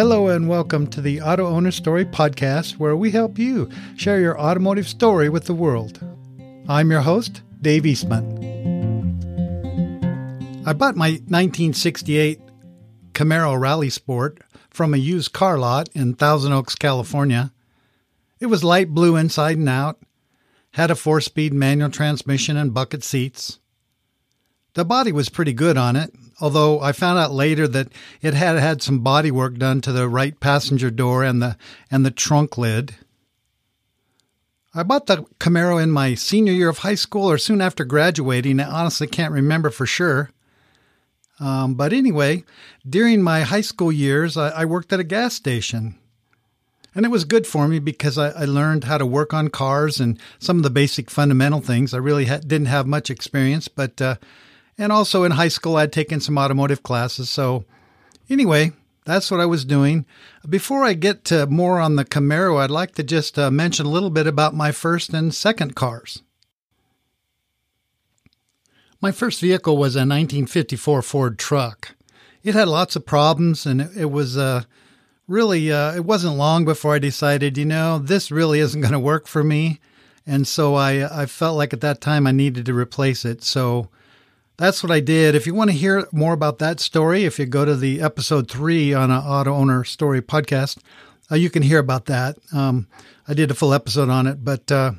Hello and welcome to the Auto Owner Story Podcast, where we help you share your automotive story with the world. I'm your host, Dave Eastman. I bought my 1968 Camaro Rally Sport from a used car lot in Thousand Oaks, California. It was light blue inside and out, had a four speed manual transmission and bucket seats. The body was pretty good on it, although I found out later that it had had some body work done to the right passenger door and the and the trunk lid. I bought the Camaro in my senior year of high school or soon after graduating. I honestly can't remember for sure. Um, but anyway, during my high school years, I, I, worked at a gas station. And it was good for me because I, I, learned how to work on cars and some of the basic fundamental things. I really ha- didn't have much experience, but uh, and also in high school, I'd taken some automotive classes. So, anyway, that's what I was doing. Before I get to more on the Camaro, I'd like to just uh, mention a little bit about my first and second cars. My first vehicle was a 1954 Ford truck. It had lots of problems, and it, it was uh, really, uh, it wasn't long before I decided, you know, this really isn't going to work for me. And so I, I felt like at that time I needed to replace it. So that's what I did. If you want to hear more about that story, if you go to the episode three on an auto owner story podcast, uh, you can hear about that. Um, I did a full episode on it, but uh,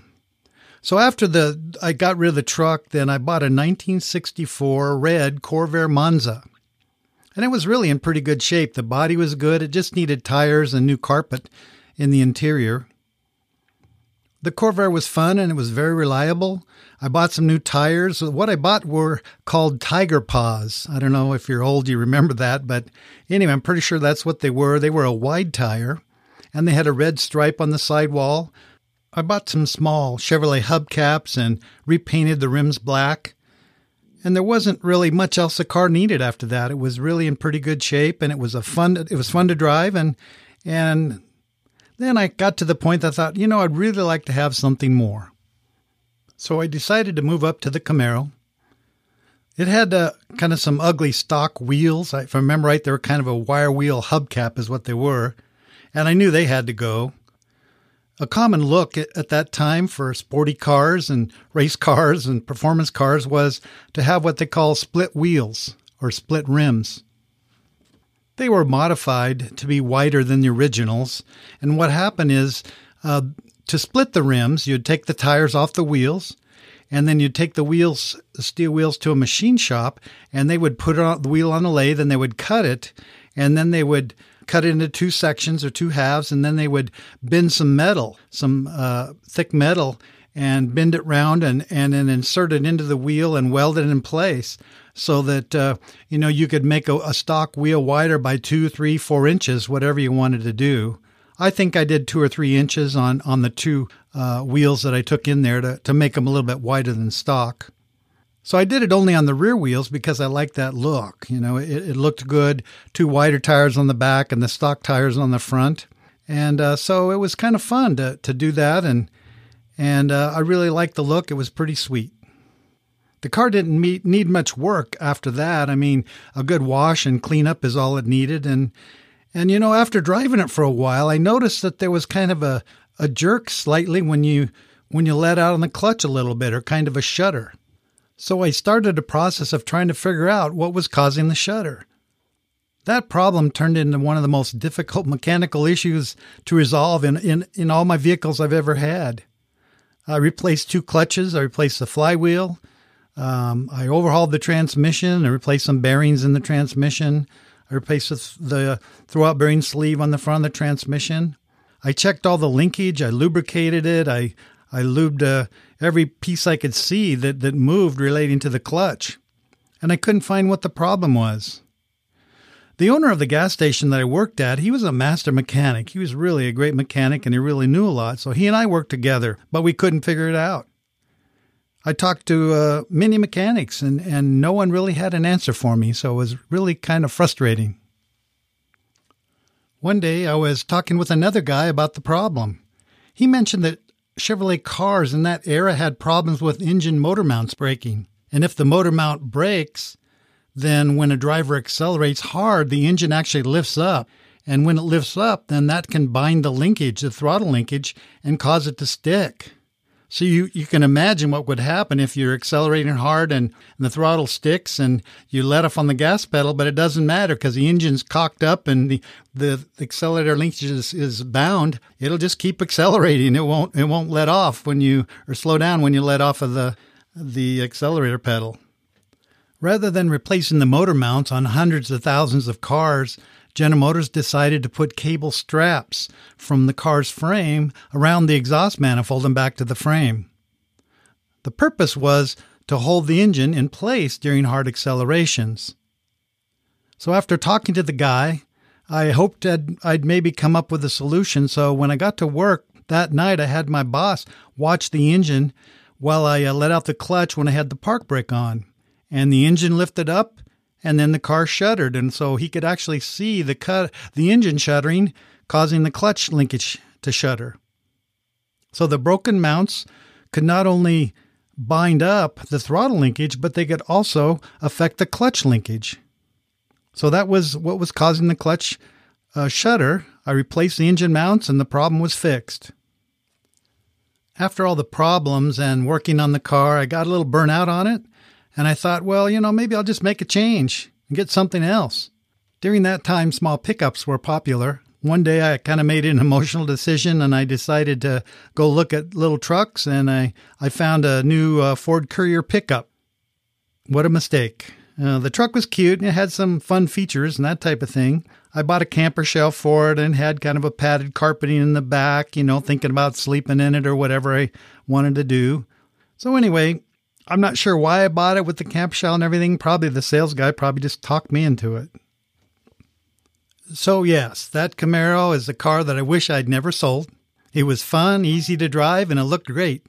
so after the I got rid of the truck, then I bought a 1964 red Corvair Monza, and it was really in pretty good shape. The body was good; it just needed tires and new carpet in the interior. The Corvair was fun and it was very reliable. I bought some new tires. What I bought were called Tiger Paws. I don't know if you're old, you remember that, but anyway, I'm pretty sure that's what they were. They were a wide tire and they had a red stripe on the sidewall. I bought some small Chevrolet hubcaps and repainted the rims black. And there wasn't really much else the car needed after that. It was really in pretty good shape and it was a fun it was fun to drive and and then I got to the point that I thought, you know, I'd really like to have something more. So I decided to move up to the Camaro. It had uh, kind of some ugly stock wheels. If I remember right, they were kind of a wire wheel hubcap, is what they were. And I knew they had to go. A common look at that time for sporty cars and race cars and performance cars was to have what they call split wheels or split rims. They were modified to be wider than the originals. And what happened is uh, to split the rims, you'd take the tires off the wheels, and then you'd take the wheels, the steel wheels, to a machine shop, and they would put on the wheel on a lathe, and they would cut it, and then they would cut it into two sections or two halves, and then they would bend some metal, some uh, thick metal, and bend it round and, and then insert it into the wheel and weld it in place so that uh, you know you could make a, a, stock wheel wider by two, three, four inches, whatever you wanted to do. I think I did two or three inches on on the two uh, wheels that I took in there to to make them a little bit wider than stock. So I did it only on the rear wheels because I like that look. You know, it, it looked good. Two wider tires on the back and the stock tires on the front, and uh, so it was kind of fun to to do that and. And uh, I really liked the look. It was pretty sweet. The car didn't meet, need much work after that. I mean, a good wash and cleanup is all it needed. And, and you know, after driving it for a while, I noticed that there was kind of a, a jerk slightly when you, when you let out on the clutch a little bit or kind of a shudder. So I started a process of trying to figure out what was causing the shudder. That problem turned into one of the most difficult mechanical issues to resolve in, in, in all my vehicles I've ever had. I replaced two clutches, I replaced the flywheel, um, I overhauled the transmission. I replaced some bearings in the transmission. I replaced the, the throwout bearing sleeve on the front of the transmission. I checked all the linkage. I lubricated it. I I lubed uh, every piece I could see that, that moved relating to the clutch. And I couldn't find what the problem was. The owner of the gas station that I worked at, he was a master mechanic. He was really a great mechanic and he really knew a lot. So he and I worked together, but we couldn't figure it out. I talked to uh, many mechanics, and, and no one really had an answer for me, so it was really kind of frustrating. One day I was talking with another guy about the problem. He mentioned that Chevrolet cars in that era had problems with engine motor mounts breaking. And if the motor mount breaks, then when a driver accelerates hard, the engine actually lifts up And when it lifts up, then that can bind the linkage, the throttle linkage, and cause it to stick. So you, you can imagine what would happen if you're accelerating hard and, and the throttle sticks and you let off on the gas pedal, but it doesn't matter because the engine's cocked up and the, the accelerator linkage is, is bound. It'll just keep accelerating. It won't it won't let off when you or slow down when you let off of the the accelerator pedal. Rather than replacing the motor mounts on hundreds of thousands of cars, General Motors decided to put cable straps from the car's frame around the exhaust manifold and back to the frame. The purpose was to hold the engine in place during hard accelerations. So after talking to the guy, I hoped I'd, I'd, maybe come up with a solution. So when I got to work that night, I had my boss watch the engine while I uh, let out the clutch when I had the park brake on. And the engine lifted up and then the car shuddered, and so he could actually see the cut, the engine shuddering, causing the clutch linkage to shudder. So the broken mounts could not only bind up the throttle linkage, but they could also affect the clutch linkage. So that was what was causing the clutch uh, shudder. I replaced the engine mounts, and the problem was fixed. After all the problems and working on the car, I got a little burnout on it and I thought, well, you know, maybe I'll just make a change and get something else. During that time, small pickups were popular. One day I kind of made an emotional decision and I decided to go look at little trucks and I, I found a new uh, Ford Courier pickup. What a mistake. Uh, the truck was cute and it had some fun features and that type of thing. I bought a camper shell for it and had kind of a padded carpeting in the back, you know, thinking about sleeping in it or whatever I wanted to do. So, anyway, I'm not sure why I bought it with the camp shell and everything. Probably the sales guy probably just talked me into it. So, yes, that Camaro is a car that I wish I'd never sold. It was fun, easy to drive, and it looked great.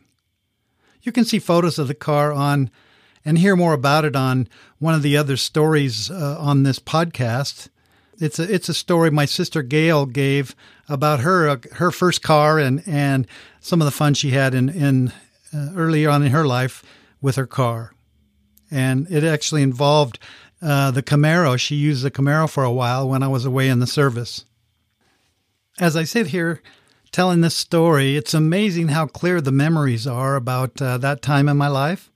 You can see photos of the car on and hear more about it on one of the other stories uh, on this podcast. It's a it's a story my sister Gail gave about her uh, her first car and and some of the fun she had in in uh, early on in her life with her car. And it actually involved uh, the Camaro. She used the Camaro for a while when I was away in the service. As I sit here telling this story, it's amazing how clear the memories are about uh, that time in my life.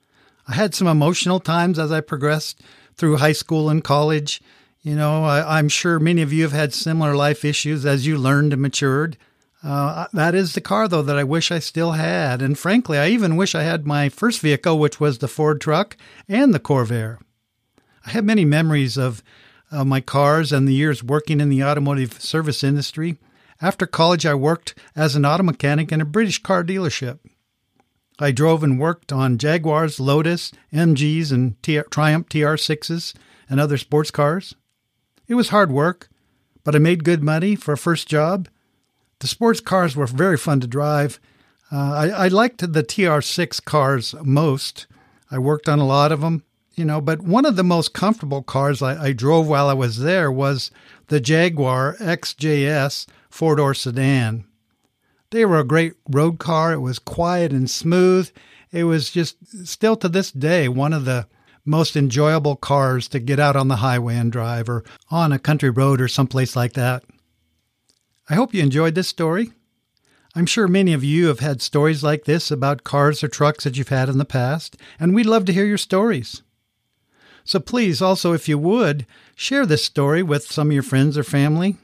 I had some emotional times as I progressed through high school and college. You know, I, am sure many of you have had similar life issues as you learned and matured. Uh, that is the car, though, that I wish I still had. And frankly, I even wish I had my first vehicle, which was the Ford truck and the Corvair. I have many memories of uh, my cars and the years working in the automotive service industry. After college, I worked as an auto mechanic in a British car dealership. I drove and worked on Jaguars, Lotus, MGs, and Triumph TR6s and other sports cars. It was hard work, but I made good money for a first job the sports cars were very fun to drive. Uh, I, I, liked the TR6 cars most. I worked on a lot of them, you know, but one of the most comfortable cars I, I drove while I was there was the Jaguar XJS four door sedan. They were a great road car. It was quiet and smooth. It was just still to this day one of the most enjoyable cars to get out on the highway and drive or on a country road or someplace like that. I hope you enjoyed this story. I'm sure many of you have had stories like this about cars or trucks that you've had in the past, and we'd love to hear your stories. So please, also, if you would, share this story with some of your friends or family.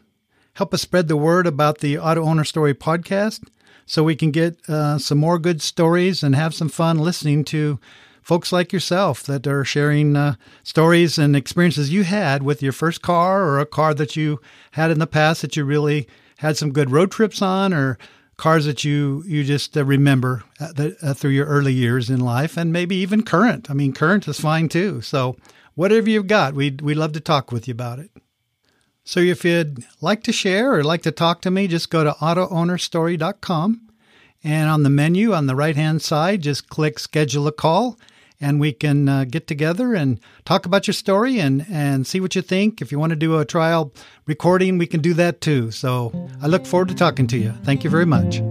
Help us spread the word about the Auto Owner Story podcast so we can get uh, some more good stories and have some fun listening to folks like yourself that are sharing uh, stories and experiences you had with your first car or a car that you had in the past that you really had some good road trips on or cars that you you just uh, remember uh, uh, through your early years in life and maybe even current. I mean, current is fine too. So whatever you've got, we'd, we'd love to talk with you about it. So if you'd like to share or like to talk to me, just go to autoownerstory.com. And on the menu on the right hand side, just click schedule a call and we can uh, get together and talk about your story and, and see what you think. If you want to do a trial recording, we can do that too. So I look forward to talking to you. Thank you very much.